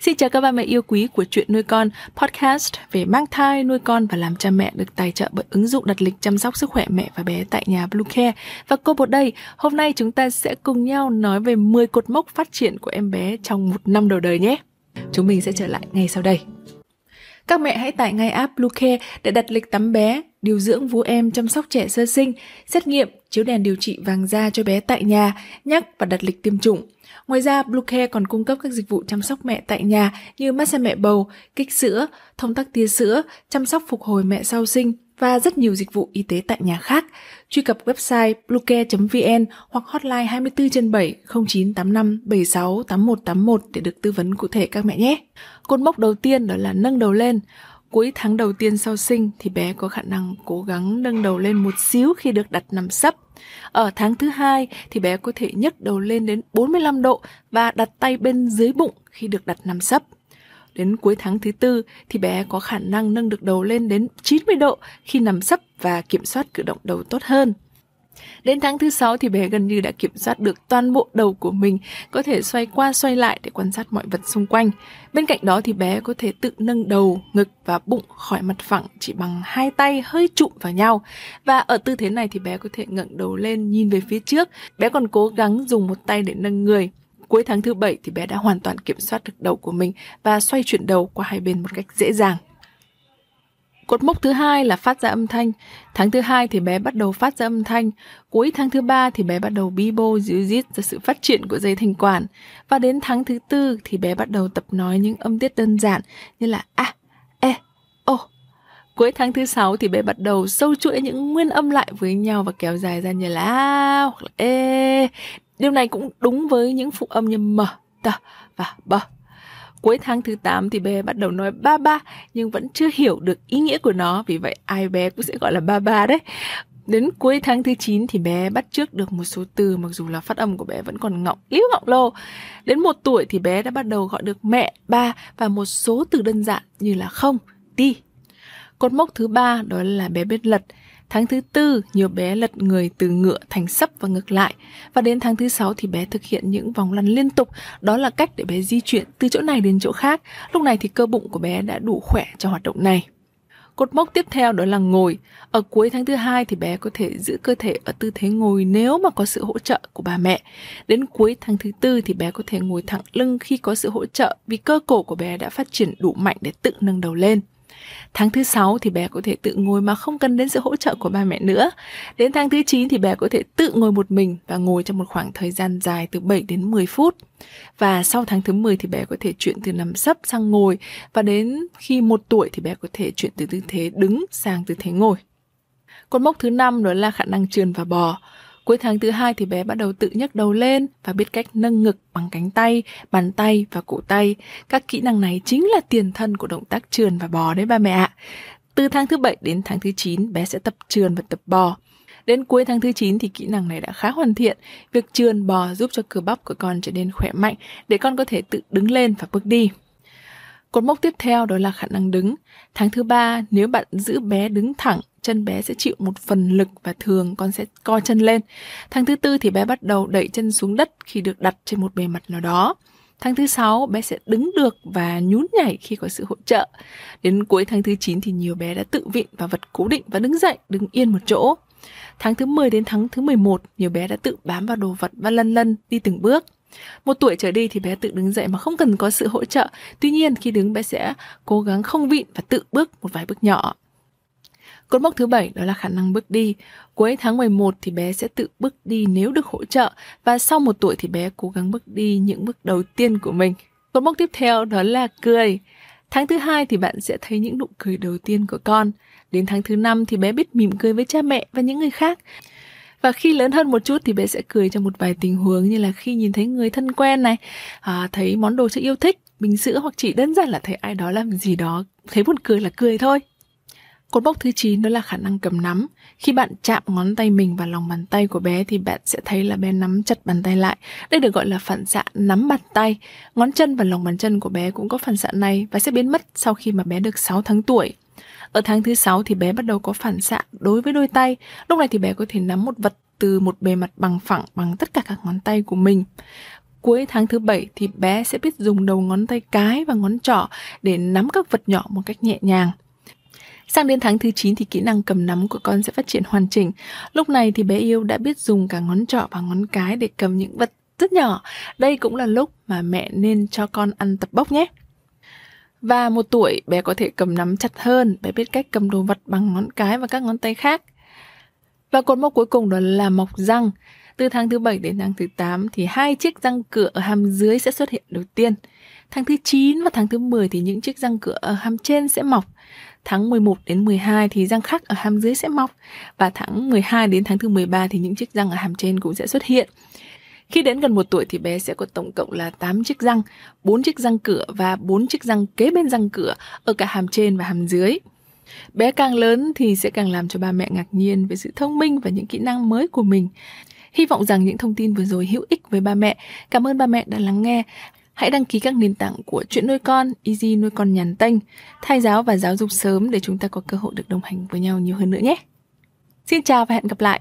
Xin chào các ba mẹ yêu quý của Chuyện Nuôi Con, podcast về mang thai, nuôi con và làm cha mẹ được tài trợ bởi ứng dụng đặt lịch chăm sóc sức khỏe mẹ và bé tại nhà Bluecare. Và cô bột đây, hôm nay chúng ta sẽ cùng nhau nói về 10 cột mốc phát triển của em bé trong một năm đầu đời nhé. Chúng mình sẽ trở lại ngay sau đây. Các mẹ hãy tải ngay app Bluecare để đặt lịch tắm bé, điều dưỡng vú em chăm sóc trẻ sơ sinh, xét nghiệm, chiếu đèn điều trị vàng da cho bé tại nhà, nhắc và đặt lịch tiêm chủng. Ngoài ra, Bluecare còn cung cấp các dịch vụ chăm sóc mẹ tại nhà như massage mẹ bầu, kích sữa, thông tắc tia sữa, chăm sóc phục hồi mẹ sau sinh và rất nhiều dịch vụ y tế tại nhà khác. Truy cập website bluecare.vn hoặc hotline 24 trên 7 0985 76 8181 để được tư vấn cụ thể các mẹ nhé. Cột mốc đầu tiên đó là nâng đầu lên. Cuối tháng đầu tiên sau sinh thì bé có khả năng cố gắng nâng đầu lên một xíu khi được đặt nằm sấp. Ở tháng thứ hai thì bé có thể nhấc đầu lên đến 45 độ và đặt tay bên dưới bụng khi được đặt nằm sấp. Đến cuối tháng thứ tư thì bé có khả năng nâng được đầu lên đến 90 độ khi nằm sấp và kiểm soát cử động đầu tốt hơn. Đến tháng thứ sáu thì bé gần như đã kiểm soát được toàn bộ đầu của mình, có thể xoay qua xoay lại để quan sát mọi vật xung quanh. Bên cạnh đó thì bé có thể tự nâng đầu, ngực và bụng khỏi mặt phẳng chỉ bằng hai tay hơi trụm vào nhau. Và ở tư thế này thì bé có thể ngẩng đầu lên nhìn về phía trước. Bé còn cố gắng dùng một tay để nâng người. Cuối tháng thứ bảy thì bé đã hoàn toàn kiểm soát được đầu của mình và xoay chuyển đầu qua hai bên một cách dễ dàng. Cột mốc thứ hai là phát ra âm thanh. Tháng thứ hai thì bé bắt đầu phát ra âm thanh. Cuối tháng thứ ba thì bé bắt đầu bi bô díu dít ra sự phát triển của dây thanh quản. Và đến tháng thứ tư thì bé bắt đầu tập nói những âm tiết đơn giản như là a, e, o. Cuối tháng thứ sáu thì bé bắt đầu sâu chuỗi những nguyên âm lại với nhau và kéo dài ra như là a hoặc là e. Điều này cũng đúng với những phụ âm như m, t và b. Cuối tháng thứ 8 thì bé bắt đầu nói ba ba nhưng vẫn chưa hiểu được ý nghĩa của nó vì vậy ai bé cũng sẽ gọi là ba ba đấy. Đến cuối tháng thứ 9 thì bé bắt trước được một số từ mặc dù là phát âm của bé vẫn còn ngọng líu ngọng lô. Đến một tuổi thì bé đã bắt đầu gọi được mẹ, ba và một số từ đơn giản như là không, đi. Cột mốc thứ ba đó là bé biết lật. Tháng thứ tư, nhiều bé lật người từ ngựa thành sấp và ngược lại. Và đến tháng thứ sáu thì bé thực hiện những vòng lăn liên tục. Đó là cách để bé di chuyển từ chỗ này đến chỗ khác. Lúc này thì cơ bụng của bé đã đủ khỏe cho hoạt động này. Cột mốc tiếp theo đó là ngồi. Ở cuối tháng thứ hai thì bé có thể giữ cơ thể ở tư thế ngồi nếu mà có sự hỗ trợ của bà mẹ. Đến cuối tháng thứ tư thì bé có thể ngồi thẳng lưng khi có sự hỗ trợ vì cơ cổ của bé đã phát triển đủ mạnh để tự nâng đầu lên. Tháng thứ 6 thì bé có thể tự ngồi mà không cần đến sự hỗ trợ của ba mẹ nữa. Đến tháng thứ 9 thì bé có thể tự ngồi một mình và ngồi trong một khoảng thời gian dài từ 7 đến 10 phút. Và sau tháng thứ 10 thì bé có thể chuyển từ nằm sấp sang ngồi và đến khi một tuổi thì bé có thể chuyển từ tư thế đứng sang tư thế ngồi. Cột mốc thứ năm đó là khả năng trườn và bò. Cuối tháng thứ hai thì bé bắt đầu tự nhấc đầu lên và biết cách nâng ngực bằng cánh tay, bàn tay và cổ tay. Các kỹ năng này chính là tiền thân của động tác trườn và bò đấy ba mẹ ạ. Từ tháng thứ 7 đến tháng thứ 9 bé sẽ tập trườn và tập bò. Đến cuối tháng thứ 9 thì kỹ năng này đã khá hoàn thiện. Việc trườn bò giúp cho cơ bắp của con trở nên khỏe mạnh để con có thể tự đứng lên và bước đi. Cột mốc tiếp theo đó là khả năng đứng. Tháng thứ ba, nếu bạn giữ bé đứng thẳng chân bé sẽ chịu một phần lực và thường con sẽ co chân lên. Tháng thứ tư thì bé bắt đầu đẩy chân xuống đất khi được đặt trên một bề mặt nào đó. Tháng thứ sáu bé sẽ đứng được và nhún nhảy khi có sự hỗ trợ. Đến cuối tháng thứ 9 thì nhiều bé đã tự vịn và vật cố định và đứng dậy, đứng yên một chỗ. Tháng thứ 10 đến tháng thứ 11, nhiều bé đã tự bám vào đồ vật và lân lân đi từng bước. Một tuổi trở đi thì bé tự đứng dậy mà không cần có sự hỗ trợ. Tuy nhiên khi đứng bé sẽ cố gắng không vịn và tự bước một vài bước nhỏ. Cột mốc thứ bảy đó là khả năng bước đi. Cuối tháng 11 thì bé sẽ tự bước đi nếu được hỗ trợ và sau một tuổi thì bé cố gắng bước đi những bước đầu tiên của mình. Cột mốc tiếp theo đó là cười. Tháng thứ hai thì bạn sẽ thấy những nụ cười đầu tiên của con. Đến tháng thứ năm thì bé biết mỉm cười với cha mẹ và những người khác. Và khi lớn hơn một chút thì bé sẽ cười trong một vài tình huống như là khi nhìn thấy người thân quen này, à, thấy món đồ chơi yêu thích, bình sữa hoặc chỉ đơn giản là thấy ai đó làm gì đó, thấy buồn cười là cười thôi. Cột mốc thứ 9 đó là khả năng cầm nắm. Khi bạn chạm ngón tay mình vào lòng bàn tay của bé thì bạn sẽ thấy là bé nắm chặt bàn tay lại. Đây được gọi là phản xạ nắm bàn tay. Ngón chân và lòng bàn chân của bé cũng có phản xạ này và sẽ biến mất sau khi mà bé được 6 tháng tuổi. Ở tháng thứ 6 thì bé bắt đầu có phản xạ đối với đôi tay. Lúc này thì bé có thể nắm một vật từ một bề mặt bằng phẳng bằng tất cả các ngón tay của mình. cuối tháng thứ bảy thì bé sẽ biết dùng đầu ngón tay cái và ngón trỏ để nắm các vật nhỏ một cách nhẹ nhàng. Sang đến tháng thứ 9 thì kỹ năng cầm nắm của con sẽ phát triển hoàn chỉnh. Lúc này thì bé yêu đã biết dùng cả ngón trỏ và ngón cái để cầm những vật rất nhỏ. Đây cũng là lúc mà mẹ nên cho con ăn tập bốc nhé. Và một tuổi bé có thể cầm nắm chặt hơn, bé biết cách cầm đồ vật bằng ngón cái và các ngón tay khác. Và cột mốc cuối cùng đó là mọc răng. Từ tháng thứ 7 đến tháng thứ 8 thì hai chiếc răng cửa ở hàm dưới sẽ xuất hiện đầu tiên. Tháng thứ 9 và tháng thứ 10 thì những chiếc răng cửa ở hàm trên sẽ mọc. Tháng 11 đến 12 thì răng khác ở hàm dưới sẽ mọc. Và tháng 12 đến tháng thứ 13 thì những chiếc răng ở hàm trên cũng sẽ xuất hiện. Khi đến gần một tuổi thì bé sẽ có tổng cộng là 8 chiếc răng, 4 chiếc răng cửa và 4 chiếc răng kế bên răng cửa ở cả hàm trên và hàm dưới. Bé càng lớn thì sẽ càng làm cho ba mẹ ngạc nhiên về sự thông minh và những kỹ năng mới của mình. Hy vọng rằng những thông tin vừa rồi hữu ích với ba mẹ. Cảm ơn ba mẹ đã lắng nghe. Hãy đăng ký các nền tảng của chuyện nuôi con, Easy nuôi con nhàn tênh, thai giáo và giáo dục sớm để chúng ta có cơ hội được đồng hành với nhau nhiều hơn nữa nhé. Xin chào và hẹn gặp lại.